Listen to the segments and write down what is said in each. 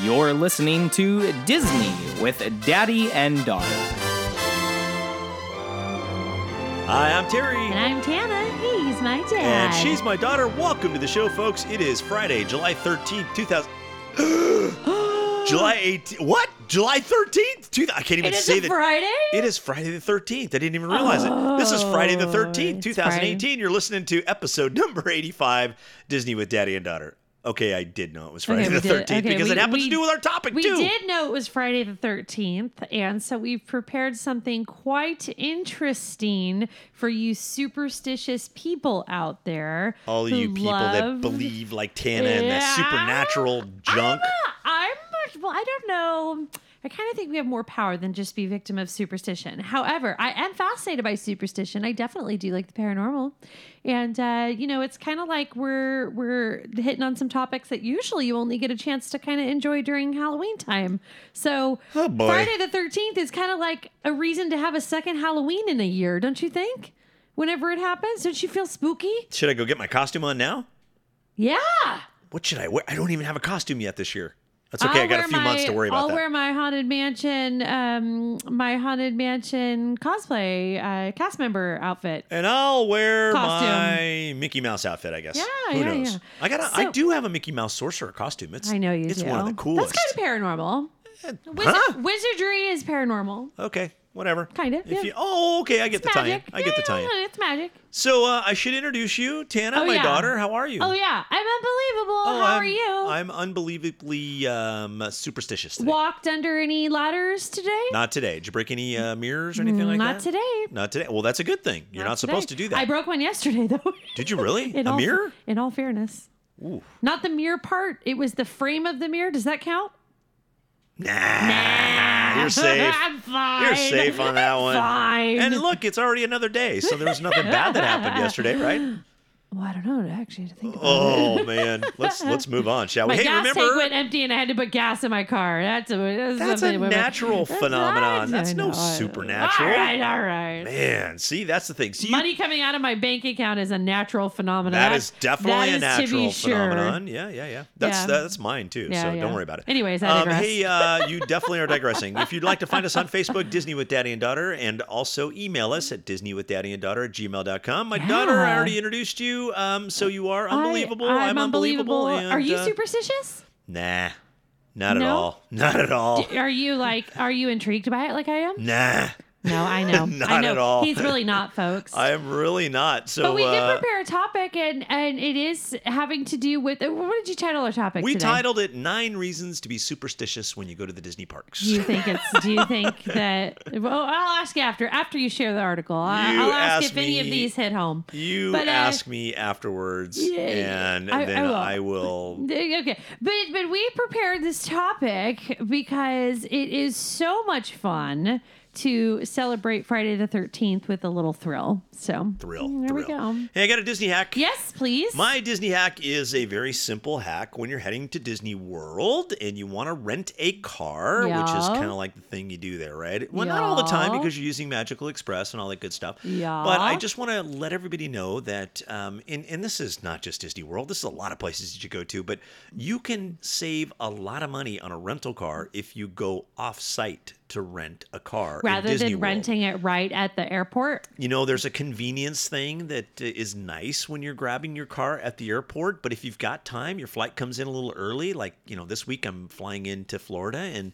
You're listening to Disney with Daddy and Daughter. Hi, I'm Terry. And I'm Tana. He's my dad. And she's my daughter. Welcome to the show, folks. It is Friday, July 13th, 2000. July 18th. What? July 13th? Two, I can't even It is say a that. Friday? It is Friday the 13th. I didn't even realize it. This is Friday the Oh, 13th, it's 2018. You're listening to episode number 85 Disney with Daddy and Daughter. Okay, I did know it was Friday Okay, the we did. 13th Okay, because we- it happens we- to do with our topic, too. We too. did know it was Friday the 13th, and so we've prepared something quite interesting for you superstitious people out there. All who you people that love- believe like Tana and that Yeah. supernatural junk. I'm much, well, I don't know. I kind of think we have more power than just be victim of superstition. However, I am fascinated by superstition. I definitely do like the paranormal, and uh, you know, it's kind of like we're we're hitting on some topics that usually you only get a chance to kind of enjoy during Halloween time. So Oh. Friday the Thirteenth is kind of like a reason to have a second Halloween in a year, don't you think? Whenever it happens, don't you feel spooky? Should I go get my costume on now? Yeah. What should I wear? I don't even have a costume yet this year. That's okay. I'll I got a few months to worry about I'll that. wear my haunted mansion, um, my haunted mansion cosplay uh, cast member outfit. and I'll wear Costume. my Mickey Mouse outfit, I guess. Yeah, Who yeah, knows? yeah. I got. I do have a Mickey Mouse sorcerer costume. It's. I know you It's do. one of the coolest. That's kind of paranormal. Wiz- huh? Wizardry is paranormal. okay, whatever. Kind of, If yeah. you, oh, okay. I get It's the tie-in. I get the Yeah, tie-in. It's magic. So uh, I should introduce you, Tana, Oh, my yeah. daughter. How are you? Oh yeah, I'm unbelievable. Oh, How I'm, are you? I'm unbelievably um, superstitious today. Walked under any ladders today? Not today. Did you break any uh, mirrors or anything like Not that? Not today. Not today. Well, that's a good thing. You're not, supposed to do that. I broke one yesterday though. Did you really? in a all, mirror? In all fairness. Not the mirror part. It was the frame of the mirror. Does that count? Nah. You're safe. I'm fine. You're safe on that one. Fine. And look, it's already another day, so there was nothing bad that happened yesterday, right? Well, I don't know. Actually, to think about it. Oh man, let's let's move on, shall we? My hey, gas tank remember went empty, and I had to put gas in my car. That's a that's, that's a something natural That's phenomenon. not- That's I no know. supernatural. All right, all right. Man, see, that's the thing. See, you- Money coming out of my bank account is a natural phenomenon. that is definitely that a is to be natural sure. phenomenon. Yeah, yeah, yeah. That's Yeah. that's mine too. Yeah, so yeah. don't worry about it. Anyways, I um, digress. hey, uh, you definitely are digressing. if you'd like to find us on Facebook, Disney with Daddy and Daughter, and also email us at Disney with Daddy and Daughter at gmail.com. My daughter, I Yeah. already introduced you. Um, so you are unbelievable. I'm, I'm unbelievable. and, Are you uh, superstitious? Nah, not at No? all. Not at all. Are you like? Are you intrigued by it like I am? Nah, No, I know. Not I know. at all. He's really not, folks. I am really not. So but we did uh, prepare a topic, and and it is having to do with. What did you title our topic? we today? titled it Nine Reasons to Be Superstitious When You Go to the Disney Parks. Do you think it's? Do you think that? Well, I'll ask you after after you share the article. I, You I'll ask ask if any of these hit home. You But, uh, ask me afterwards, yeah, and I- I then will. I will. Okay, but but we prepared this topic because it is so much fun to celebrate Friday the Thirteenth with a little thrill. So Thrill. There we go. Hey, I got a Disney hack. Yes, please. My Disney hack is a very simple hack when you're heading to Disney World and you want to rent a car, which is kind of like the thing you do there, right? Well, not all the time because you're using Magical Express and all that good stuff. Yeah. But I just want to let everybody know that, um, and, and this is not just Disney World, this is a lot of places that you go to, but you can save a lot of money on a rental car if you go off site to rent a car. Rather than World. renting it right at the airport. You know, there's a convenience thing that uh, nice when you're grabbing your car at the airport, but if you've got time, your flight comes in a little early. Like, you know, this week I'm flying into Florida and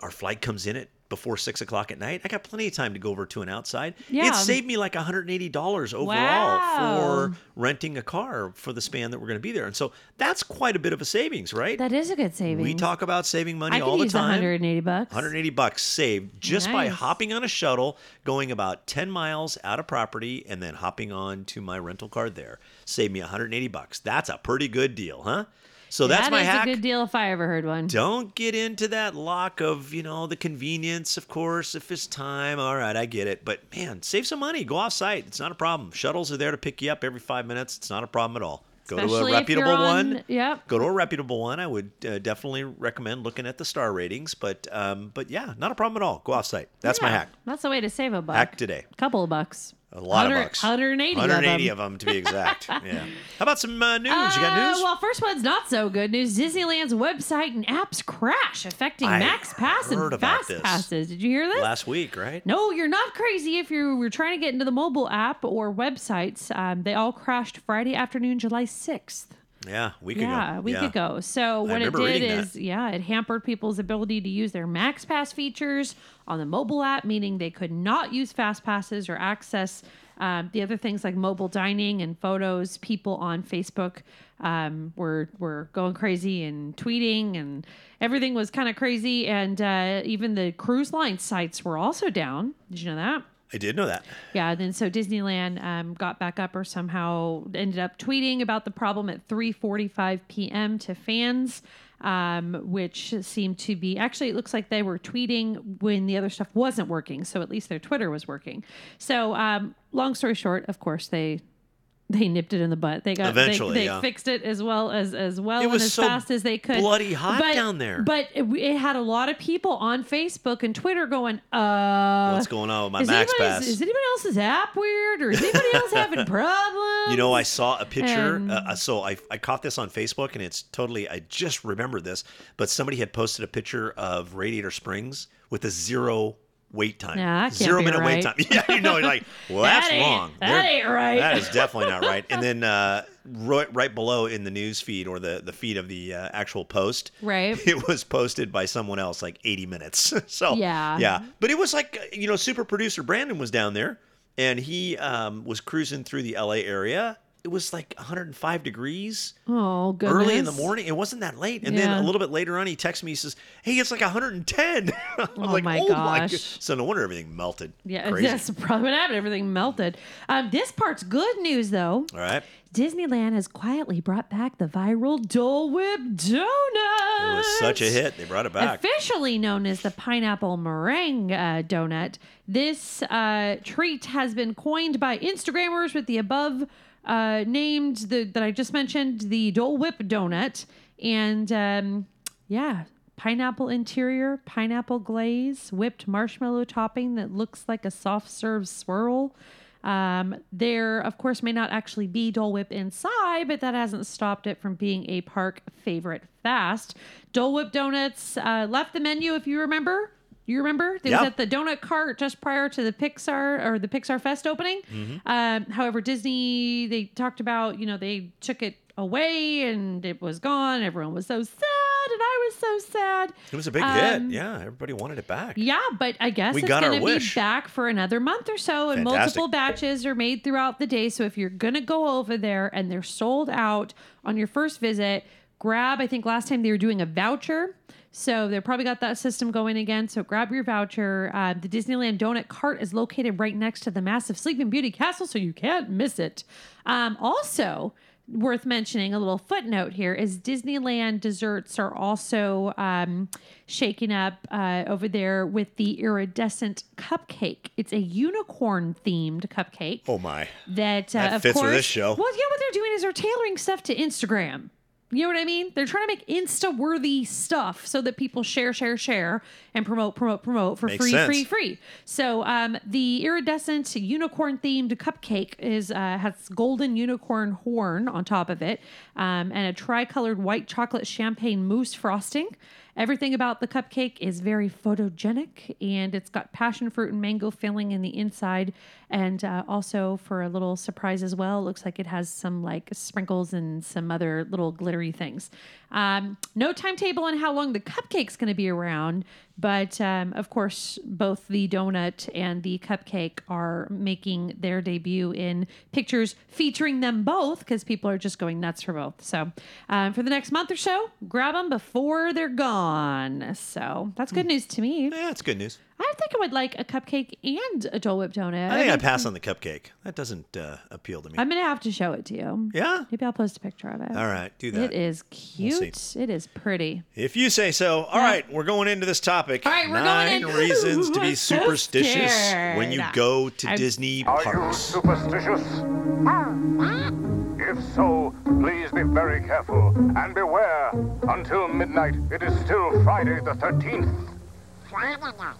our flight comes in at before six o'clock at night. I got plenty of time to go over to an outside. Yeah. It saved me like $180 overall Wow. for renting a car for the span that we're going to be there. And so that's quite a bit of a savings, right? That is a good savings. we talk about saving money I all the time. 180 bucks. 180 bucks saved just by hopping on a shuttle, going about 10 miles out of property, and then hopping on to my rental car there. Saved me 180 bucks. That's a pretty good deal, huh? So that's That my is hack. a good deal if I ever heard one. Don't get into that lock of, you know, the convenience, of course, if it's time. All right, I get it. But man, save some money. Go off site. It's not a problem. Shuttles are there to pick you up every five minutes. It's not a problem at all. Go Especially to a reputable on- one. Yep. Go to a reputable one. I would uh, definitely recommend looking at the star ratings. But um, but yeah, not a problem at all. Go off site. That's my hack. That's the way to save a buck. Hack today. Couple of bucks. A lot 100 of bucks. 180, 180 of of them. them to be exact. yeah. How about some uh, news? you got Uh, news? well, first one's not so good news. Disneyland's website and apps crash, affecting I Max Pass and about Fast this. Passes. Did you hear this? Last week, right? No, you're not crazy if you were trying to get into the mobile app or websites. Um, they all crashed Friday afternoon, July 6th. Yeah, a week ago. Yeah, a week ago. So what it did is, that. yeah, it hampered people's ability to use their Max Pass features on the mobile app, meaning they could not use Fast Passes or access um, the other things like mobile dining and photos. People on Facebook um, were were going crazy and tweeting, and everything was kind of crazy. And uh, even the cruise line sites were also down. Did you know that? I did know that. Yeah, then so Disneyland um, got back up or somehow ended up tweeting about the problem at 3:45 p.m. to fans, um, which seemed to be actually it looks like they were tweeting when the other stuff wasn't working, so at least their Twitter was working. So um, long story short, of course they. They nipped it in the butt. They got Eventually, they, they yeah. fixed it as well as as well It and was as so fast as they could. bloody hot But- down there. But it, it had a lot of people on Facebook and Twitter going, "Uh, What's going on with my Max Pass? Is anybody else's app weird, or is anybody else having problems? You know, I saw a picture. And- uh, so I, I caught this on Facebook, and it's totally. I just remembered this, but somebody had posted a picture of Radiator Springs with a zero wait time. Nah, that zero minute wait time. Yeah, you know, like, well, that's ain't- wrong. that They're- ain't right. That is definitely not right. And then uh, right, right below in the news feed or the the feed of the uh, actual post, Right. It was posted by someone else like 80 minutes. so Yeah. yeah, but it was like uh, you know, super producer Brandon was down there, and he um, was cruising through the LA area. It was like 105 degrees oh, goodness. early in the morning. It wasn't that late, and then a little bit later on, he texts me. He says, "Hey, it's like 110." I was Oh like, my "Oh my gosh. So no wonder everything melted. Yeah, Crazy. that's probably what happened. Everything melted. Um, this part's good news, though. All right. Disneyland has quietly brought back the viral Dole Whip donut. It was such a hit. They brought it back. Officially known as the pineapple meringue uh, donut, this uh, treat has been coined by Instagrammers with the above uh, named the, that I just mentioned, the Dole Whip donut, and um, yeah, pineapple interior, pineapple glaze, whipped marshmallow topping that looks like a soft serve swirl. Um, there, of course, may not actually be Dole Whip inside, but that hasn't stopped it from being a park favorite fast. Dole Whip Donuts uh, left the menu, if you remember. You remember? It Yeah. was at the donut cart just prior to the Pixar or the Pixar Fest opening. Um, however, Disney, they talked about, you know, they took it away and it was gone. Everyone was so sad, and I was so sad. It was a big Um, hit. Yeah, everybody wanted it back. Yeah, but I guess We it's going to be back for another month or so, and Fantastic. multiple batches are made throughout the day. So if you're going to go over there and they're sold out on your first visit, grab. I think last time they were doing a voucher. So they probably got that system going again. So grab your voucher. Uh, the Disneyland Donut Cart is located right next to the massive Sleeping Beauty Castle, so you can't miss it. Um, also, worth mentioning a little footnote here is Disneyland desserts are also um, shaking up uh, over there with the iridescent cupcake. It's a unicorn themed cupcake Oh my. that, uh, That of fits with course, this show. Well, yeah, what they're doing is they're tailoring stuff to Instagram. You know what I mean? They're trying to make Insta worthy stuff so that people share, share, share, and promote, promote, promote for Makes free, sense. free, free. So um, the iridescent unicorn themed cupcake is uh, has golden unicorn horn on top of it, um, and a tricolored white chocolate champagne mousse frosting. Everything about the cupcake is very photogenic, and it's got passion fruit and mango filling in the inside, and uh, also for a little surprise as well. Looks like it has some like sprinkles and some other little glittery things. Um, no timetable on how long the cupcake's going to be around, but um, of course, both the donut and the cupcake are making their debut in pictures featuring them both because people are just going nuts for both. So, um, for the next month or so, grab them before they're gone. So, that's good news to me. Yeah, that's good news. I think I would like a cupcake and a Dole Whip donut. I think I'd pass on the cupcake. That doesn't uh, appeal to me. I'm gonna have to show it to you. yeah. Maybe I'll post a picture of it. All right, do that. It is We'll cute. it is pretty. If you say so. All right, we're going into this topic. All right, we're Nine going in. reasons to be I'm so superstitious when you go to I'm- Disney Are you parks. superstitious? If so, please be very careful and beware. Until midnight, it is still Friday the 13th.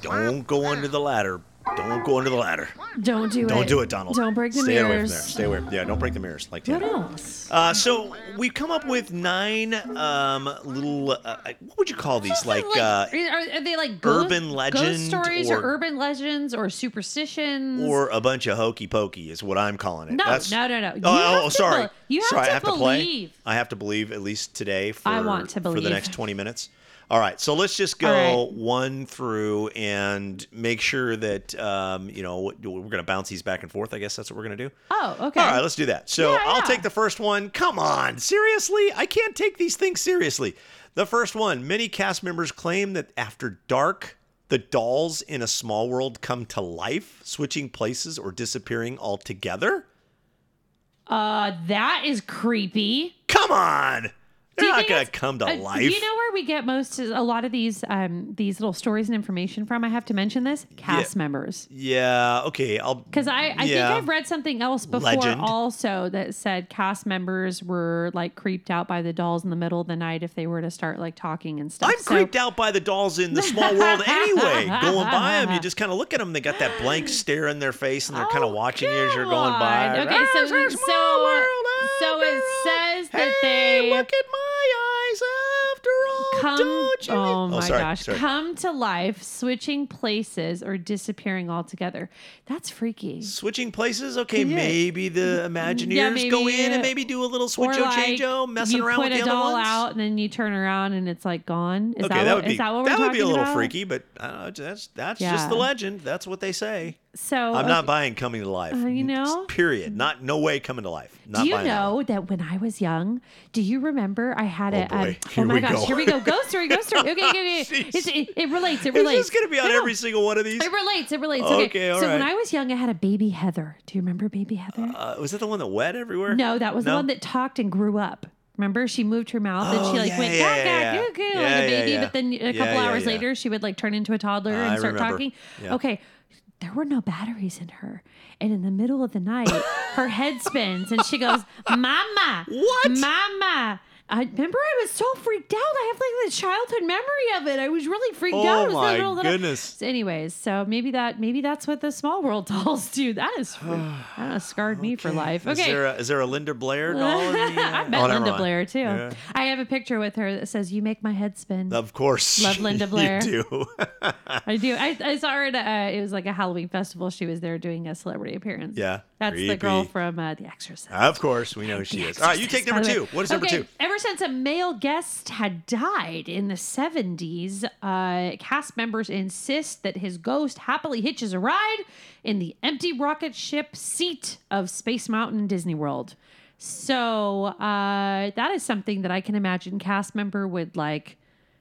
Don't go under the ladder. Don't go under the ladder. Don't do it. Don't do it, Donald. Don't break the Stay mirrors. away from there. Stay away. Yeah, don't break the mirrors like What else? Uh, so we've come up with nine um, little. Uh, what would you call these? Like, uh, are, are they like ghost, urban legend ghost stories or, or- urban legends or superstitions? or a bunch of hokey pokey is what I'm calling it. No, That's, no, no, no. You Oh, have oh, to sorry. bel- you have sorry, to I have to play. believe. I have to believe at least today for I want to for the next 20 minutes. All right, so let's just go right. one through and make sure that um, you know we're going to bounce these back and forth. I guess that's what we're going to do. oh, okay. All right, let's do that. So Yeah, I'll yeah. take the first one. Come on, seriously? I can't take these things seriously. The first one many cast members claim that after dark, the dolls in a small world come to life, switching places or disappearing altogether. Uh, that is creepy. Come on. They're not gonna come to uh, life. You know where we get most a lot of these um these little stories and information from? I have to mention this cast Yeah. members yeah, okay. I'll because I I yeah. think I've read something else before Legend. also that said cast members were like creeped out by the dolls in the middle of the night if they were to start like talking and stuff. I'm So- creeped out by the dolls in the small world anyway. Going by them, you just kind of look at them. They got that blank stare in their face, and they're kind of Oh, watching you as you're going by. Okay, Ah, so so world so it says that Hey, they look at my after all. come don't you? oh my sorry, gosh sorry. come to life switching places or disappearing altogether that's freaky Switching places, okay. Yeah. Maybe the Imagineers go maybe, in and uh, maybe do a little or switcho like changeo, messing you around put with a the doll other ones. out and then you turn around and it's like gone is okay, that, that what, would be is that what we're that would be a talking little about? freaky, but I don't know, that's that's just the Yeah. legend. That's what they say. So I'm not buying coming to life. Uh, you know? period. Not no way coming to life. Not do you that know that when I was young, do you remember I had Oh, a? um, boy. oh Here my we gosh! go. Here we go. Ghost story. Ghost story. Okay, okay, okay. It, it relates. It relates. this going to be on No, no. every single one of these? It relates. It relates. Okay, Okay. so when. I was young, I had a baby Heather. Do you remember baby Heather? Uh, was that the one that wet everywhere? no, that was No? the one that talked and grew up. Remember, she moved her mouth and Oh, she like yeah, went yeah, gaga, yeah, goo goo yeah. like a baby. But then a couple hours later, she would like turn into a toddler and start talking. Okay, there were no batteries in her, and in the middle of the night, her head spins and she goes, "Mama, What? Mama." I remember I was so freaked out. I have like the childhood memory of it. I was really freaked Oh out. It was in the my the night. goodness. So anyways, so maybe that maybe that's what the small world dolls do. That is that has scarred me for life. Is Okay. there a, is there a Linda Blair doll? The, uh... I Oh, met never Linda mind. Blair too. Yeah. I have a picture with her that says "You make my head spin." Of course. Love Linda Blair. do. I do. I, I saw her at a, uh, it was like a Halloween festival. She was there doing a celebrity appearance. Yeah, that's the girl from uh, The Exorcist. of course, we know who she is. All right, you take number two. What is number okay, two? Ever since a male guest had died in the 70s, uh, cast members insist that his ghost happily hitches a ride in the empty rocket ship seat of Space Mountain Disney World. So uh, that is something that I can imagine cast member would like,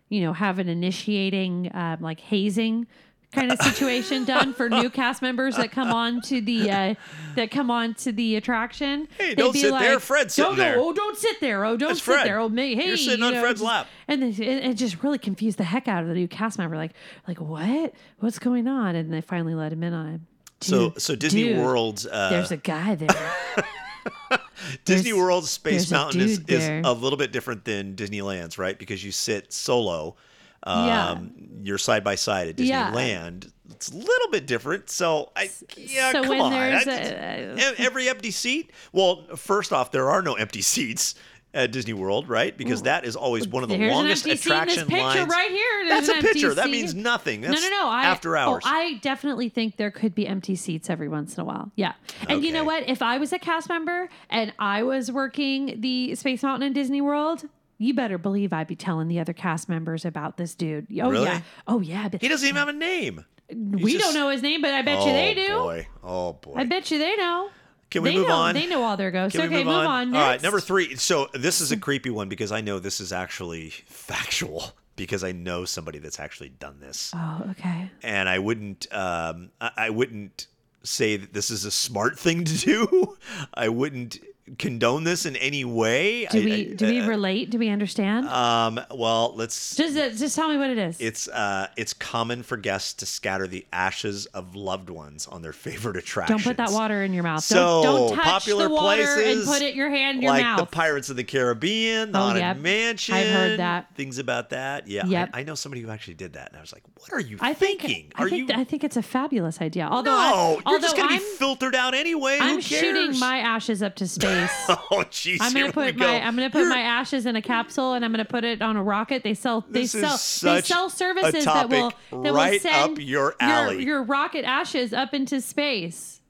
you know, have an initiating um, like hazing kind of situation done for new cast members that come on to the uh, that come on to the attraction. Hey, They'd don't be sit there. Fred's "Don't sitting go. there." Oh, don't sit there. Oh, don't That's sit Fred. there. Oh, me. Hey, You're sitting you on know, Fred's just- lap. And then, it, it just really confused the heck out of the new cast member. Like, like what? What's going on? And they finally let him in on it. So, Dude, so Disney dude, World's uh, There's a guy there. Disney there's- World's Space there's a Mountain is, dude is there. a little bit different than Disneyland's, right? Because you sit solo. Um, Yeah. You're side by side at Yeah. Disneyland. It's a little bit different. So I, yeah, so come on. there's That's- a- every empty seat. Well, first off, there are no empty seats at Disney World, right? Because that is always one of the There's longest empty seat in attraction picture lines. right here. There's That's a picture. That means nothing. That's no, no, no. I, after hours. Oh, I definitely think there could be empty seats every once in a while. Yeah. And you know what? If I was a cast member and I was working the Space Mountain in Disney World, You better believe I'd be telling the other cast members about this dude. Oh Really? yeah. Oh yeah. but- He doesn't even have a name. we just- don't know his name, but I bet oh you they do. Oh boy. Oh boy. I bet you they know. Can we they move know, on? They know all their ghosts. Can okay, we move, on? on. All right, number three. So this is a creepy one because I know this is actually factual because I know somebody that's actually done this, Oh, okay. and I wouldn't. Um, I, I wouldn't say that this is a smart thing to do. I wouldn't condone this in any way. Do we I- do we uh, relate? Do we understand? Um. Well, let's. just uh, just tell me what it is. It's uh, it's common for guests to scatter the ashes of loved ones on their favorite attractions. don't put that water in your mouth. So don't, don't touch popular the water places and put it your hand in your like mouth. the Pirates of the Caribbean, the Oh, Haunted yep. Mansion. I've heard that. Things about that. Yeah, Yep. I, I know somebody who actually did that, and I was like, "What are you I think thinking? I Are think you?" I think it's a fabulous idea. Although no, I, you're although just gonna I'm, be filtered out anyway. I'm shooting my ashes up to space. Oh, jeez. I'm gonna put go. my I'm gonna put You're- my ashes in a capsule and I'm gonna put it on a rocket. They sell they This sell they sell services that will that right will send up your alley. your rocket ashes up into space.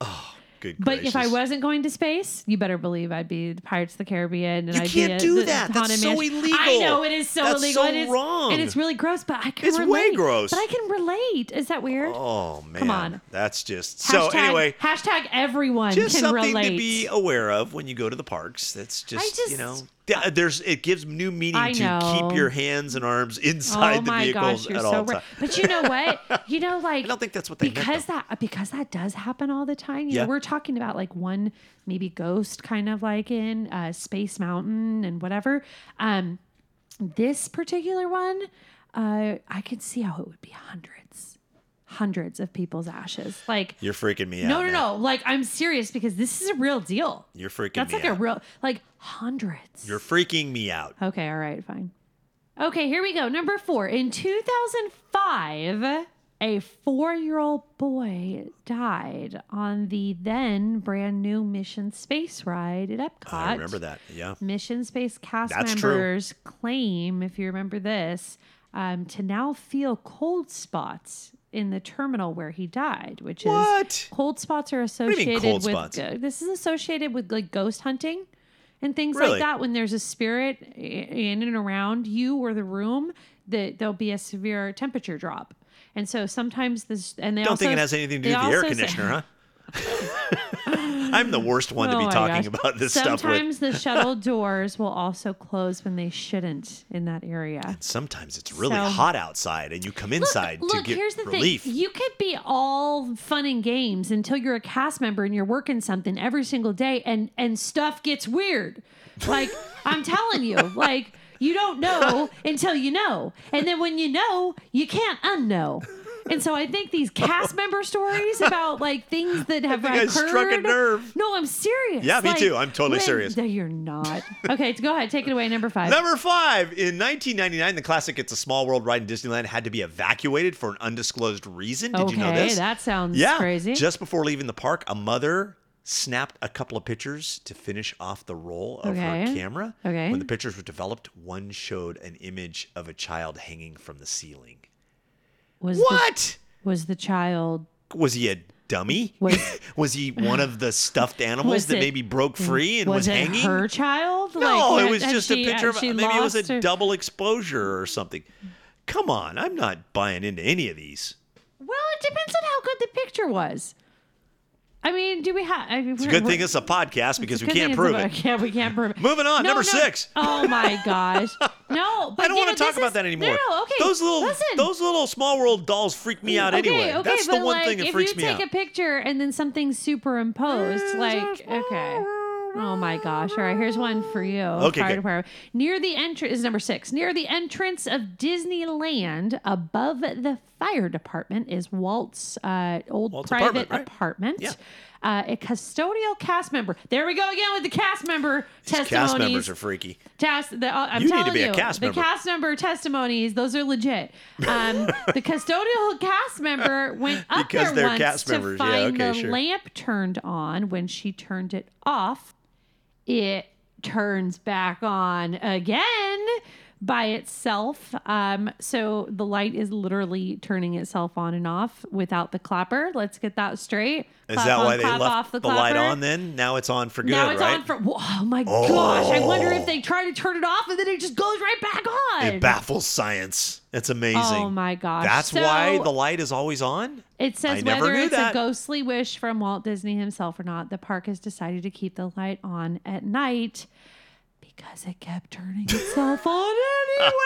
Oh. Good But if I wasn't going to space, you better believe I'd be the Pirates of the Caribbean and You I'd can't be a, do that. That's so Mansion. illegal. I know it is so That's illegal. so It is- wrong. And it's really gross, but I can It's way relate. gross. But I can relate. Is that weird? Oh man, Come on. that's just hashtag, so. Anyway, hashtag everyone just can something relate. to be aware of when you go to the parks. That's just, you know, th- there's it gives new meaning I to know. keep your hands and arms inside oh the vehicles gosh, at so all right. times. But you know what? You know, like I don't think that's what they meant, because though. that because that does happen all the time. You Yeah. know, we're talking about like one maybe ghost kind of like in uh, Space Mountain and whatever. Um, this particular one, uh, I could see how it would be hundreds, hundreds of people's ashes. Like You're freaking me out. no, no, no. Like I'm serious because this is a real deal. You're freaking out. That's me like a real like hundreds. You're freaking me out. Okay, all right, fine. Okay, here we go. Number four. In 2005, a four year old boy died on the then brand new Mission Space ride at Epcot. I remember that. Yeah. Mission Space cast That's true. members claim, if you remember this, um, to now feel cold spots in the terminal where he died, which What? is cold spots are associated with spots? this is associated with like ghost hunting and things Really? like that. When there's a spirit in and around you or the room, that there'll be a severe temperature drop. And so sometimes this, and they Don't also, think it has anything to do with the air also say- conditioner, huh? I'm the worst one to Oh be my talking gosh. about this stuff with. Sometimes the shuttle doors will also close when they shouldn't in that area. Sometimes it's really So- hot outside, and you come inside look, to look, get here's the relief. thing. You could be all fun and games until you're a cast member and you're working something every single day and and stuff gets weird. Like I'm telling you, like you don't know until you know. And then when you know, you can't unknow. And so I think these cast member stories about like things that have I occurred. struck a nerve. No, I'm serious. Yeah, me Like, too. I'm totally when- serious. No, you're not. Okay, go ahead. Take it away. Number five. Number five, in 1999, the classic "It's a Small World" ride in Disneyland had to be evacuated for an undisclosed reason. Did you know this? Okay, that sounds yeah. crazy. Just before leaving the park, a mother snapped a couple of pictures to finish off the roll of her camera. Okay. When the pictures were developed, one showed an image of a child hanging from the ceiling. Was the, What? was the child Was he a dummy? Was- Was he one of the stuffed animals that it- maybe broke free and was, was, it hanging? her child? No, Like, it was just she- a picture of maybe it was a her- double exposure or something. Come on, I'm not buying into any of these. Well, it depends on how good the picture was. I mean, do we have? I mean, It's a good thing it's a podcast because we can't prove it. Yeah, we can't prove it. Moving on, No, number no. six. Oh my gosh, no! But I don't want know, to talk this about that anymore. No, no, okay. Those little listen. those little small world dolls freak me out okay, anyway. Okay, That's the but one like, thing that if you take a picture and then something's superimposed, like okay. Oh my gosh! All right, here's one for you. Okay, Fire good. department. Near the entrance is number six. Near the entrance of Disneyland, above the fire department, is Walt's uh, old Walt's private apartment, right? apartment. Yeah. Uh, a custodial cast member. There we go again with the cast member These testimonies. cast members are freaky. Cast, the, uh, I'm You need to telling be a you, cast the member. cast member testimonies, those are legit. Um, the custodial cast member went up Because there once cast to members. Yeah, find okay, the sure. lamp turned on. When she turned it off, it turns back on again. By itself. Um, so the light is literally turning itself on and off without the clapper. Let's get that straight. Is Clap that on, why they left off the, the, light on then? Now it's on for good, Now it's right? on for. Oh my gosh! I wonder if they try to turn it off and then it just goes right back on. it baffles science. It's amazing. Oh my gosh. That's why the light is always on? It says whether it's that. a ghostly wish from Walt Disney himself or not, the park has decided to keep the light on at night because it kept turning itself on anyway.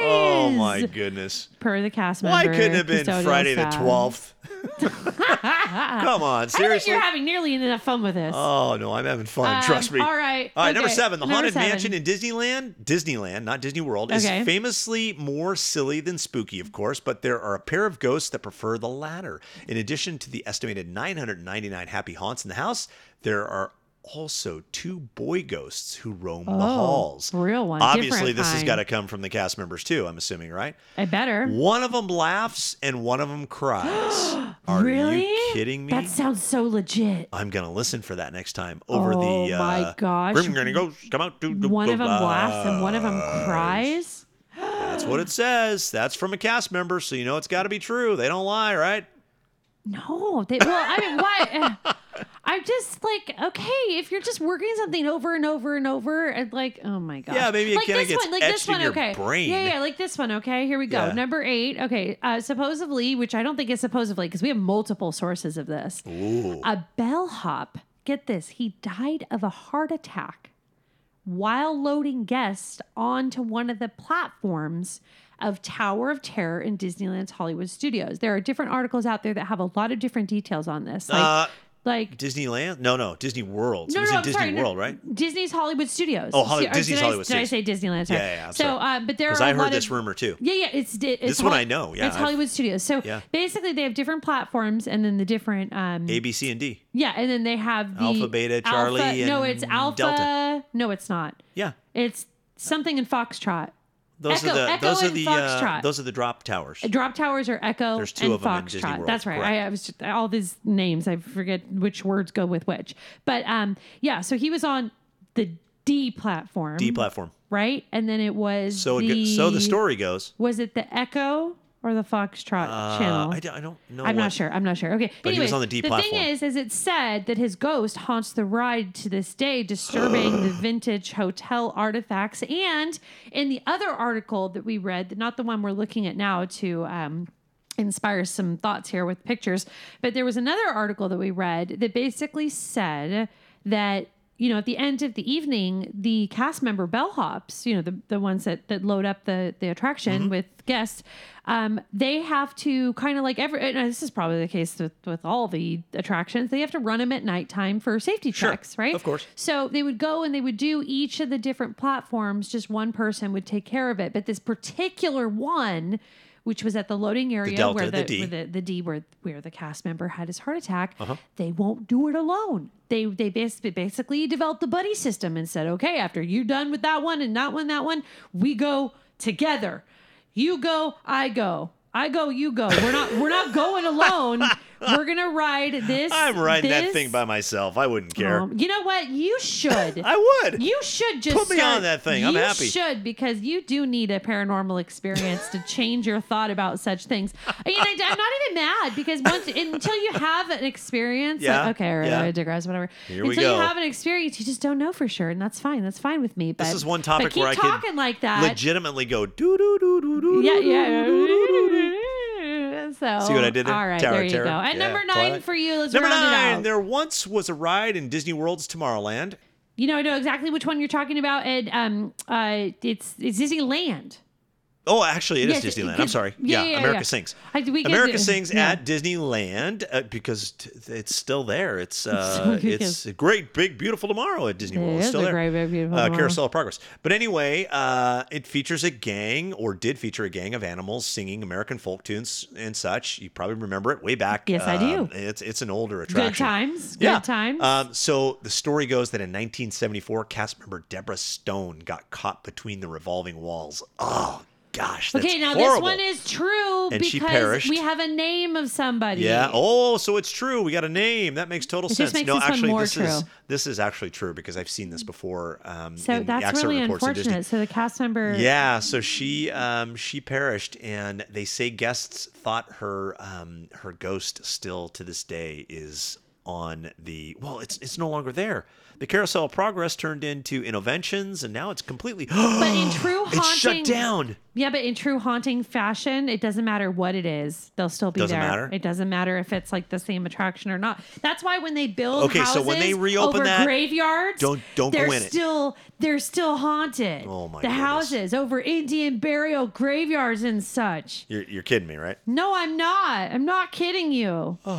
Oh my goodness. Per the cast member, Why couldn't it have been custodial Friday the staff. 12th? Come on, I think seriously? you're having nearly enough fun with this. Oh no, I'm having fun. Um, Trust me. all right, All right. Number okay, seven, the number haunted seven. mansion in Disneyland, Disneyland, not Disney World, is Okay. famously more silly than spooky, of course. But there are a pair of ghosts that prefer the latter. In addition to the estimated 999 happy haunts in the house, there are also two boy ghosts who roam the halls. Oh, real one, Obviously, different this has got to come from the cast members too. I'm assuming, right? I better. One of them laughs and one of them cries. Are really? you kidding me? That sounds so legit. I'm gonna listen for that next time over Oh the. Uh, my gosh. Grim Ghost, come out to the One of them laughs and one of them cries. That's what it says. That's from a cast member, so you know it's got to be true. They don't lie, right? No, they, well, I mean, why? I'm just like, okay, if you're just working something over and over and over, and like, oh my god, Yeah, maybe it like kinda this gets one, like etched this in one, your okay, brain. yeah, yeah, like this one, okay. Here we go, Yeah. number eight, okay. Uh, supposedly, which I don't think is supposedly, because we have multiple sources of this. Ooh. A bellhop, get this, he died of a heart attack while loading guests onto one of the platforms of Tower of Terror in Disneyland's Hollywood Studios. There are different articles out there that have a lot of different details on this. Like, Uh, like Disneyland? No, no, Disney World. no, it was no, in I'm Disney sorry, no, right? Disney's Hollywood Studios. Oh, Holly- or Disney's did Hollywood I, Did I Studios. say Disneyland? Sorry. Yeah, yeah, I'm so, sorry. uh, but there Because are I a heard lot this of, rumor too. Yeah, yeah, it's it's This one I know, yeah, it's I've- Hollywood Studios. So Yeah. basically, they have different platforms, and then the different um, A, B, C, and D. yeah, and then they have the Alpha, Beta, Charlie, no, and it's Alpha. Delta. No, it's not. Yeah, It's something in Foxtrot. Those Echo- are the Echo those are the uh, those are the drop towers. Drop towers are Echo There's two and of 'em in Foxtrot. Disney World, That's right. I, I was just, all these names. I forget which words go with which. But um, yeah. So he was on the D platform. D platform. Right, and then it was So it go- so the story goes. was it the Echo or the Foxtrot Uh, channel? I, don't, I don't know. I'm what- not sure. I'm not sure. Okay. But he was on the D the platform. thing is, is it said that his ghost haunts the ride to this day, disturbing the vintage hotel artifacts. And in the other article that we read, not the one we're looking at now, to um, inspire some thoughts here with pictures, but there was another article that we read that basically said that you know, at the end of the evening, the cast member bellhops, you know, the, the ones that, that load up the, the attraction Mm-hmm. with guests, um, they have to kind of like every, and this is probably the case with, with all the attractions, they have to run them at nighttime for safety Sure, checks, right? of course. So they would go and they would do each of the different platforms, just one person would take care of it. But this particular one, which was at the loading area Delta, where the the, D. where the, the D where where the cast member had his heart attack, Uh-huh. they won't do it alone. They they basically basically developed the buddy system and said, okay, after you're done with that one and that one, that one, we go together. You go, I go. I go, you go. We're not we're not going alone. We're gonna ride this. I'm riding that thing by myself. I wouldn't care. Um, you know what? You should. I would. You should just Put me start- on that thing. I'm you happy. should because you do need a paranormal experience to change your thought about such things. I mean, I, am not even mad because once until you have an experience, like, Yeah, okay, all right, yeah. I digress, whatever. Here we until go. you have an experience, you just don't know for sure, and that's fine. That's fine with me. But This is one topic keep where I talking like that. legitimately go doo doo doo doo doo. yeah, yeah. So See what I did there? All right, Tower there you Terror. go. And Yeah, number nine Twilight. for you. Let's Number nine. There once was a ride in Disney World's Tomorrowland. You know, I know exactly which one you're talking about, and um, uh, it's it's Disneyland. Oh, actually, it is Yes, Disneyland. I'm sorry. yeah, Yeah, yeah, America yeah. Sings. I- America. Sings at Disneyland uh, because t- it's still there. It's uh, So it's a great, big, beautiful tomorrow at Disney World. It It's is still a there. great, big, beautiful uh, tomorrow. Carousel of Progress. But anyway, uh, it features a gang, or did feature a gang of animals singing American folk tunes and such. You probably remember it way back. Yes, I do. Um, It's it's an older attraction. Good times. Good Yeah. times. Um, so the story goes that in 1974, cast member Deborah Stone got caught between the revolving walls. Oh gosh, that's Okay, now horrible. this one is true And because we have a name of somebody. Yeah. Oh, so it's true. We got a name. That makes total It sense. no, this one actually, more this is true. this is actually true because I've seen this before. Um, So in the that's accident really reports of Disney. unfortunate. So the cast member. Yeah, so she um, she perished, and they say guests thought her um, her ghost still to this day is on the well, it's it's no longer there. The Carousel of Progress turned into Innoventions, and now it's completely. But in true haunting, it's shut down. Yeah, but in true haunting fashion, it doesn't matter what it is; they'll still be Doesn't there. matter? It doesn't matter if it's like the same attraction or not. That's why when they build Okay, houses so when they reopen over that, graveyards, don't- don't go they're in it. still they're still haunted. Oh, my The goodness. houses over Indian burial graveyards and such. You're, you're kidding me, right? No, I'm not. I'm not kidding you. Good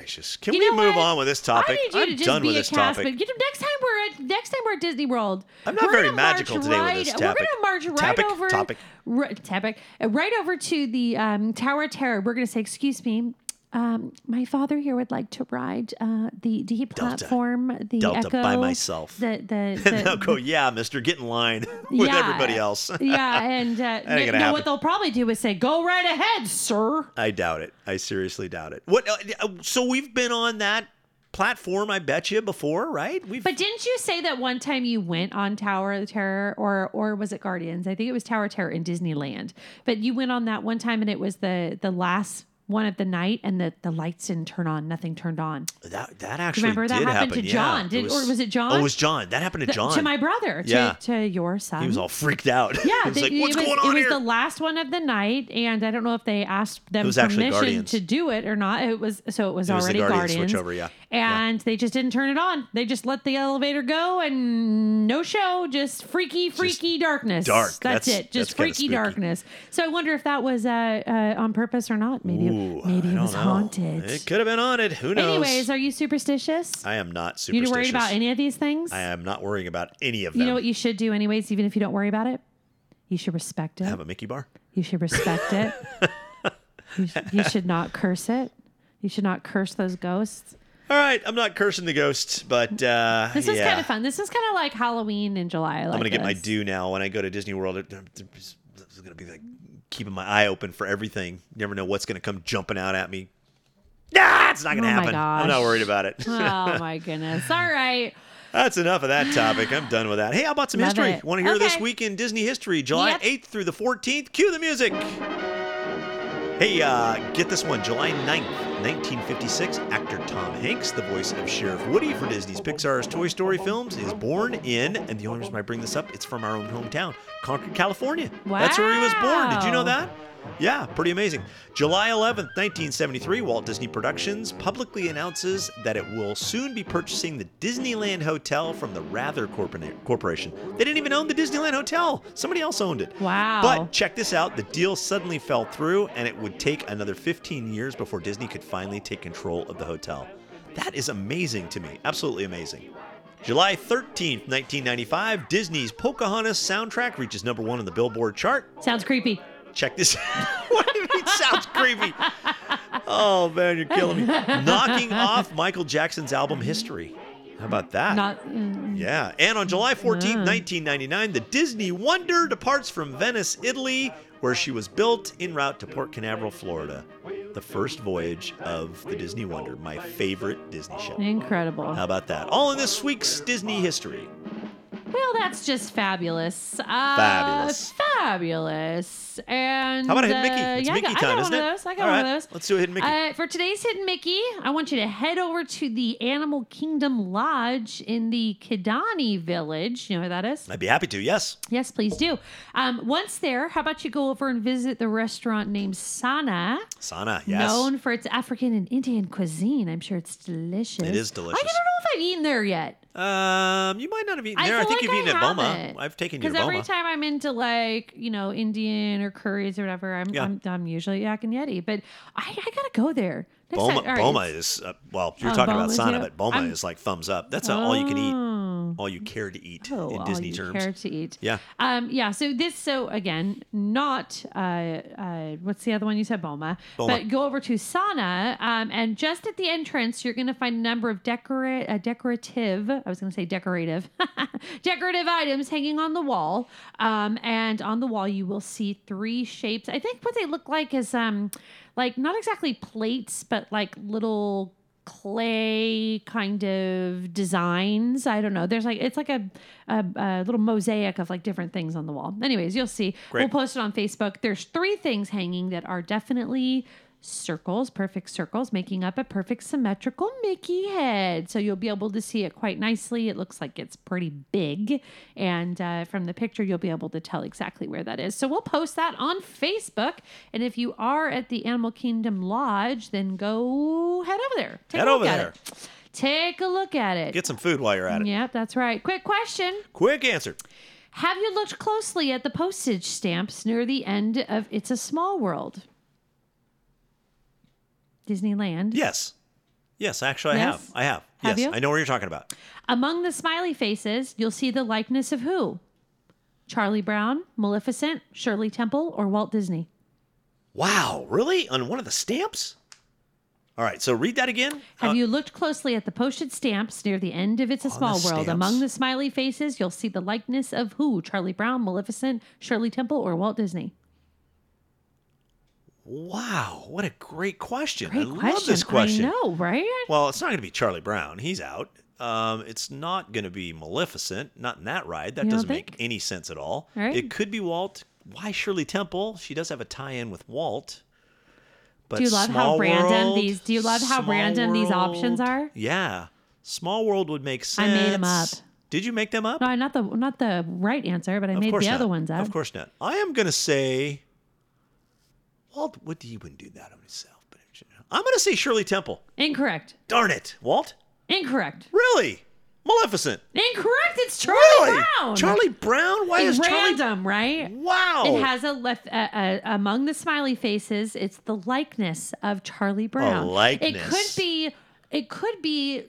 gracious! Can You we move what? on with this topic? I need you am to just done be with a this cast, topic. you next time we're at next time we're at Disney World, I'm not we're very gonna march magical today with right, this We're gonna march right Topic, over topic. ri- topic, uh, right over to the um, Tower of Terror. We're gonna say, "Excuse me." Um, my father here would like to ride uh, the D platform, the Delta Echo by myself. The the, and the, they'll go, yeah, Mister, get in line with yeah, everybody else. yeah, and uh, no, what they'll probably do is say, "Go right ahead, sir." I doubt it. I seriously doubt it. What? Uh, uh, so we've been on that platform, I bet you, before, right? We've. But didn't you say that one time you went on Tower of Terror, or or was it Guardians? I think it was Tower of Terror in Disneyland. But you went on that one time, and it was the the last one of the night, and the the lights didn't turn on. Nothing turned on. that that actually Remember that happened happen. to yeah. John? Did- or was it oh, John? Oh, it was John. That happened to The- John. to my brother. To, Yeah. to your son. He was all freaked out. Yeah, he was they- like, "What's it was, going on it was here?" the last one of the night, and I don't know if they asked them was permission Guardians. to do it or not. It was so it was It was already Guardians Guardians. switchover, yeah. Yeah. And they just didn't turn it on. They just let the elevator go, and no show, just freaky, freaky darkness. dark. That's, That's- it. Just that's freaky darkness. So I wonder if that was uh, uh, on purpose or not. Maybe Ooh, maybe it was know. haunted. It could have been haunted. Who knows? Anyways, are you superstitious? I am not superstitious. you worried about any of these things? I am not worrying about any of them. you know what you should do, anyways, even if you don't worry about it? You should respect it. Have a Mickey bar. You should respect it. you, sh- you should not curse it. You should not curse those ghosts. All right, I'm not cursing the ghosts, but uh, This is yeah. kind of fun. This is kind of like Halloween in July. I I'm gonna get my due now when I go to Disney World. it- It's gonna be like keeping my eye open for everything. You never know what's gonna come jumping out at me. Nah, it's not gonna Oh happen. I'm not worried about it. oh my goodness. All right. That's enough of that topic. I'm done with that. Hey, how about some Love history? it. Want to hear this week in Disney history? July Yep. 8th through the 14th. Cue the music. Hey, uh, get this one. July 9th, 1956, actor Tom Hanks, the voice of Sheriff Woody for Disney's Pixar's Toy Story films, is born in, and the only reason I bring this up, it's from our own hometown, Concord, California. Wow. That's where he was born. Did you know that? Yeah, pretty amazing. July 11th, 1973, Walt Disney Productions publicly announces that it will soon be purchasing the Disneyland Hotel from the Wrather Corporation. They didn't even own the Disneyland Hotel, somebody else owned it. Wow. But check this out the deal suddenly fell through, and it would take another 15 years before Disney could finally take control of the hotel. That is amazing to me. Absolutely amazing. July 13th, 1995, Disney's Pocahontas soundtrack reaches number one on the Billboard chart. Sounds creepy. Check this what do you mean sounds creepy? Oh man, you're killing me. Knocking off Michael Jackson's album History. How about that? Not. mm, yeah. And on July 14th, 1999, the Disney Wonder departs from Venice, Italy, where she was built en route to Port Canaveral, Florida. The first voyage of the Disney Wonder, my favorite Disney ship. incredible. How about that? All in this week's Disney history. Well, that's just fabulous. Uh, Fabulous. Fabulous. And How about a Hidden Mickey? uh, It's yeah, I Mickey got, I time, isn't one it? of those. I got All one right, of those. let's do a Hidden Mickey. Uh, for today's Hidden Mickey, I want you to head over to the Animal Kingdom Lodge in the Kidani Village. You know where that is? I'd be happy to, yes. Yes, please do. Um, once there, how about you go over and visit the restaurant named Sanaa, Sanaa, yes. known for its African and Indian cuisine. I'm sure it's delicious. It is delicious. I don't know if I've eaten there yet. Um, you might not have eaten I there. I, feel think like you've eaten I at Boma. haven't. I've taken you to Because Boma. every time I'm into like you know Indian or curries or whatever, I'm Yeah. I'm, I'm usually Yak and Yeti. But I, I gotta go there. Next Boma, time- all right, Boma it's- is uh, well. You're Oh, talking about Sanaa, yeah. but Boma I'm- is like thumbs up. That's a all you can eat. All you care to eat Oh, in all Disney you terms. care to eat. Yeah. Um, yeah. So this, so again, not uh, uh, what's the other one you said, Boma, Boma. but go over to Sanaa, um, and just at the entrance, you're going to find a number of decora- uh, decorative. I was going to say decorative, decorative items hanging on the wall. Um, and on the wall, you will see three shapes. I think what they look like is um, like not exactly plates, but like little clay kind of designs. I don't know. There's like it's like a, a, a little mosaic of like different things on the wall. Anyways, you'll see. Great. We'll post it on Facebook. There's three things hanging that are definitely circles, perfect circles, making up a perfect symmetrical Mickey head. So you'll be able to see it quite nicely. It looks like it's pretty big. And uh, from the picture, you'll be able to tell exactly where that is. So we'll post that on Facebook. And if you are at the Animal Kingdom Lodge, then go head over there. Take Head a look over at there. it. Take a look at it. Get some food while you're at it. Yep, that's right. Quick question. Quick answer. Have you looked closely at the postage stamps near the end of It's a Small World? Disneyland. Yes. Yes, actually, I Yes? have. I have. Have yes, you? I know what you're talking about. Among the smiley faces, you'll see the likeness of who? Charlie Brown, Maleficent, Shirley Temple, or Walt Disney? Wow, really? On one of the stamps? All right, so read that again. Have Uh, you looked closely at the postage stamps near the end of It's a the Small World? stamps? Among the smiley faces, you'll see the likeness of who? Charlie Brown, Maleficent, Shirley Temple, or Walt Disney? Wow, what a great question. Great I question. love this question. I know, right? Well, it's not going to be Charlie Brown. He's out. Um, it's not going to be Maleficent. Not in that ride. That You doesn't make any sense at all. Right. It could be Walt. Why Shirley Temple? She does have a tie-in with Walt. But Do you love how random World- these- do you love how random these options are? Yeah, Small World would make sense. I made them up. Did you make them up? No, not the not the right answer, but I of made the not. other ones up. Of course not. I am going to say Walt. Would he wouldn't do that on himself? But I'm going to say Shirley Temple. Incorrect. Darn it, Walt. Incorrect. Really? Maleficent. Incorrect. It's Charlie really? Brown. Charlie Brown? Why It's is Charlie? random, right? Wow. It has a left uh, uh, among the smiley faces. It's the likeness of Charlie Brown. It likeness. It could be. It could be.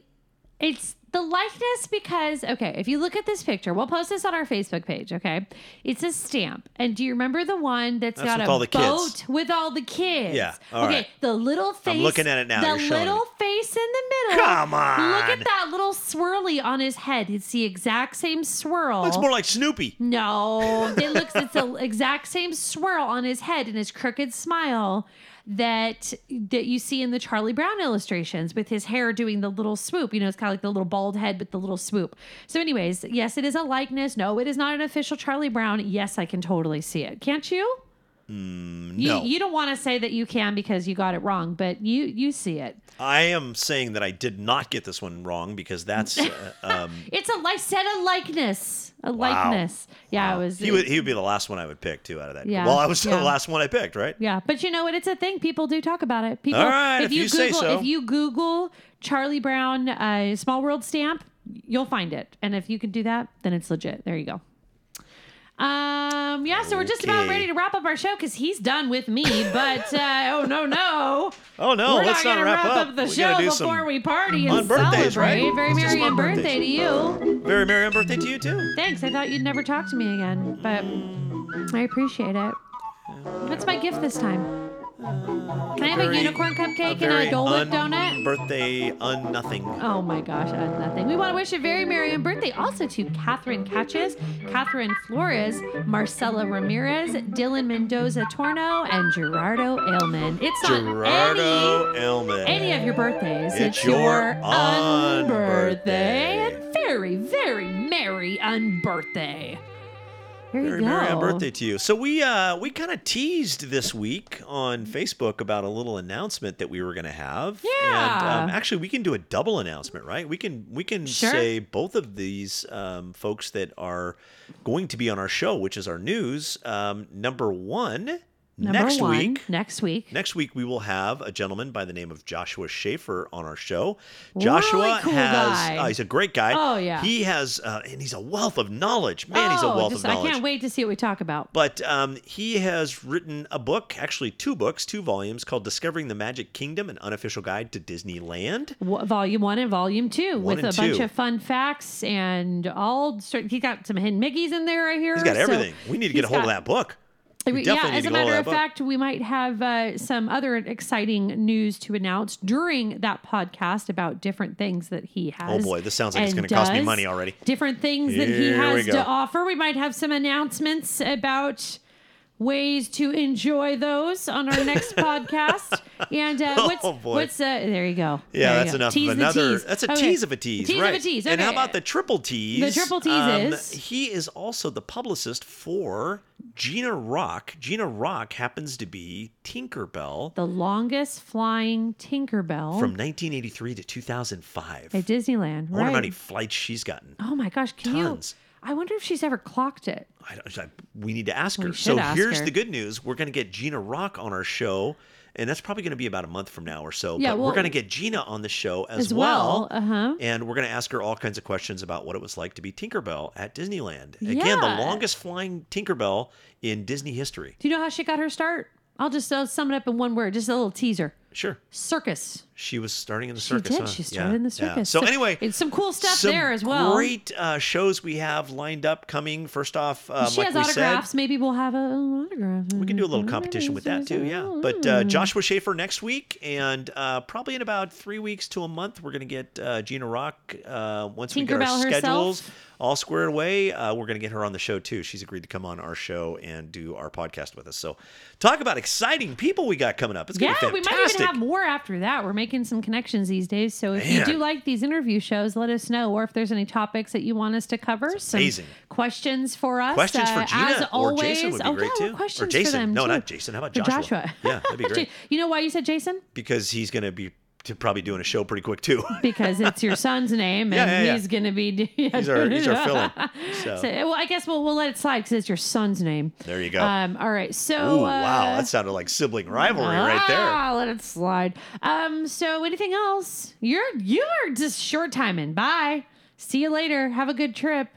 It's the likeness because okay, if you look at this picture, we'll post this on our Facebook page. Okay, it's a stamp, and do you remember the one that's That's got a the kids. boat with all the kids? Yeah, okay, right. the little face. I'm looking at it now, The little face in the middle. Come on. Look at that little swirly on his head. It's the exact same swirl. That's more like Snoopy. No, it looks it's the exact same swirl on his head and his crooked smile that that you see in the Charlie Brown illustrations with his hair doing the little swoop. You know, it's kind of like the little bald head with the little swoop. So, anyways, yes, it is a likeness. No, it is not an official Charlie Brown. Yes, I can totally see it. Can't you? you, Mm, no. you don't want to say that you can because you got it wrong, but you you see it. I am saying that I did not get this one wrong because that's uh, um, It's a like said a likeness, a likeness. Yeah, it was. he would he would be the last one I would pick too out of that. Yeah, Well, I was yeah. the last one I picked, right? Yeah, but you know what? It's a thing. People do talk about it. People. All right, if you Google, say so. If you Google Charlie Brown uh, Small World stamp, you'll find it. And if you can do that, then it's legit. There you go. Um. Yeah. So we're just about Okay. ready to wrap up our show because he's done with me. But uh, oh no no. Oh no, we're let's not gonna wrap, up, the we show gotta do before some we party on and birthdays, right? celebrate. Very Let's do merry some and on birthday to you. Very merry on birthday to you too. Thanks. I thought you'd never talk to me again, but I appreciate it. What's my gift this time? Can I have a Very- unicorn cupcake and very a Dole Whip un- donut? Birthday un nothing. Oh my gosh, uh, nothing. We want to wish a very merry and birthday also to Catherine Catches, Catherine Flores, Marcela Ramirez, Dylan Mendoza Torno, and Gerardo Ailman. It's not Gerardo any, Elman. any of your birthdays. It's your unbirthday. unbirthday. And very, very merry unbirthday. There Very merry on birthday to you. So we uh we kind of teased this week on Facebook about a little announcement that we were going to have. Yeah. And um, actually, we can do a double announcement, right? We can we can Sure. say both of these um, folks that are going to be on our show, which is our news. Um, number one, Number next one, week, Next week. Next week we will have a gentleman by the name of Joshua Shaffer on our show. Joshua Really cool has guy. uh, he's a great guy. Oh, yeah. He has uh, and he's a wealth of knowledge. Man, he's a Oh, wealth just- of knowledge. I can't wait to see what we talk about. But um, he has written a book, actually two books, two volumes called Discovering the Magic Kingdom: An Unofficial Guide to Disneyland. W- volume one and volume two One with a bunch of fun facts and all. He got some hidden Mickeys in there. I hear. He's got so everything. we need to get a hold of that book. We yeah, as a matter of of that book. fact, we might have uh, some other exciting news to announce during that podcast about different things that he has. Oh, boy, this sounds like it's gonna cost me money already. Different things that he has to offer. We might have some announcements about ways to enjoy those on our next podcast. And uh, what's Oh, what's uh, there you go. Yeah, There that's enough Tease of another. tease. That's a Okay. tease of a tease, Tease right? of a tease. And how about the triple tease? The triple tease Um, is? he is also the publicist for Gina Rock. Gina Rock happens to be Tinkerbell the longest flying Tinkerbell from 1983 to 2005. at Disneyland? I wonder how many flights she's gotten. Oh my gosh, can Tons. you? I wonder if she's ever clocked it. I don't, I- we need to ask We her. So ask here's her. the good news: we're going to get Gina Rock on our show, and that's probably going to be about a month from now or so. Yeah, but well- we're going to get Gina on the show as, As well, uh-huh. And we're going to ask her all kinds of questions about what it was like to be Tinkerbell at Disneyland. Again, the longest flying Tinkerbell in Disney history. Do you know how she got her start? I'll just uh, sum it up in one word, just a little teaser. Sure, Circus. she was starting in the circus. She circus. did. huh? She Yeah, started in the yeah. circus. So, anyway, it's some cool stuff some there as well. Great uh, shows we have lined up coming. First off, um, she like has autographs. said, Maybe we'll have an autograph. We can do a little competition with that too, yeah. But uh, Joshua Shaffer next week, and uh, probably in about three weeks to a month, we're going to get uh, Gina Rock. Uh, once we get our Tinkerbell herself. schedules all squared away, uh, we're going to get her on the show too. She's agreed to come on our show and do our podcast with us. So, talk about exciting people we got coming up. It's going Yeah, to be we fantastic. even have more after that. We're making some connections these days. So if you do like these interview shows, let us know. Or if there's any topics that you want us to cover, some amazing. questions for us. Questions for uh, Gina as or always. Jason would be oh, great yeah, too. Or Questions Jason. For them No, too. not Jason. How about For Joshua? Yeah, that'd be great. you know why you said Jason? because he's going to be probably doing a show pretty quick too. Because it's your son's name, and Yeah, yeah, yeah. he's going to be. He's our- he's our fill-in. So. So, well, I guess we'll we'll let it slide because it's your son's name. There you go. Um. All right. So. Ooh, uh, wow, that sounded like sibling rivalry right there. Ah, let it slide. Um. So, anything else? You're you're just short timing. Bye. See you later. Have a good trip.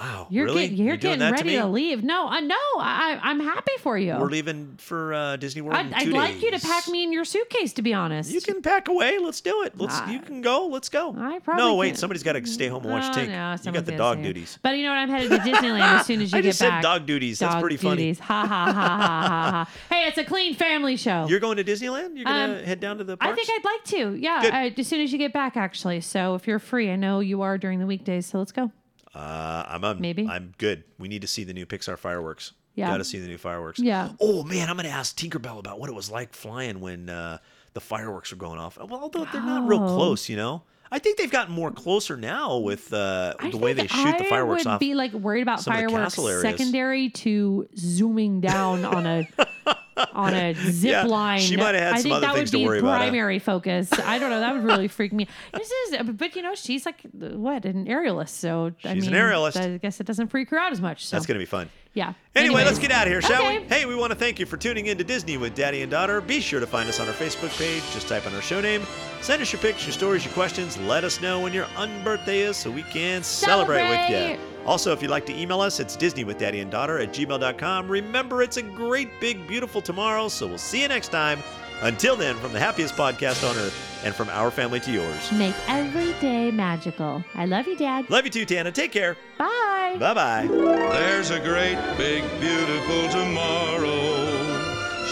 Wow, You're really? getting you're, doing getting ready to, to, leave. No, I no. I I'm happy for you. We're leaving for uh, Disney World. I'd, I'd like you to pack me in your suitcase. To be honest. You can pack away. Let's do it. Let's. Ah. you can go. Let's go. I probably no, wait. can't. Somebody's got to stay home and watch Oh, Tink. no, you got the dog duties. But you know what? I'm headed to Disneyland as soon as you I get just said dog duties. That's Dog pretty funny. duties. Ha ha ha ha ha ha. Hey, it's a clean family show. You're going to Disneyland? You're gonna Um, head down to the park? I think I'd like to. Yeah, uh, as soon as you get back, actually. So if you're free, I know you are during the weekdays. So let's go. Uh, I'm, I'm Maybe. I'm good. We need to see the new Pixar fireworks. Yeah. Got to see the new fireworks. Yeah. Oh man, I'm gonna ask Tinkerbell about what it was like flying when uh, the fireworks were going off. Well, although they're not real Oh. close, you know. I think they've gotten more closer now with uh, the way they shoot the fireworks I would off. be like worried about some of the fireworks secondary to zooming down on a on a zip Yeah, line. she might have had I some think other that things would to be worry about, huh? primary focus. I don't know. That would really freak me. This is, but you know, she's like what an aerialist. So I She's an mean, aerialist. I guess it doesn't freak her out as much. So That's gonna be fun. yeah. Anyway, let's get out of here, shall Okay. we? Hey, we want to thank you for tuning in to Disney with Daddy and Daughter. Be sure to find us on our Facebook page. Just type in our show name. Send us your pics, your stories, your questions. Let us know when your unbirthday is so we can celebrate, with you. Also, if you'd like to email us, it's Disney with Daddy and Daughter at gmail.com. Remember, it's a great, big, beautiful tomorrow, so we'll see you next time. Until then, from the happiest podcast on earth and from our family to yours. Make every day magical. I love you, Dad. Love you too, Tana. Take care. Bye. Bye bye. There's a great, big, beautiful tomorrow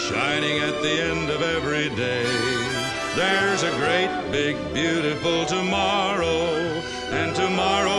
shining at the end of every day. There's a great, big, beautiful tomorrow, and tomorrow's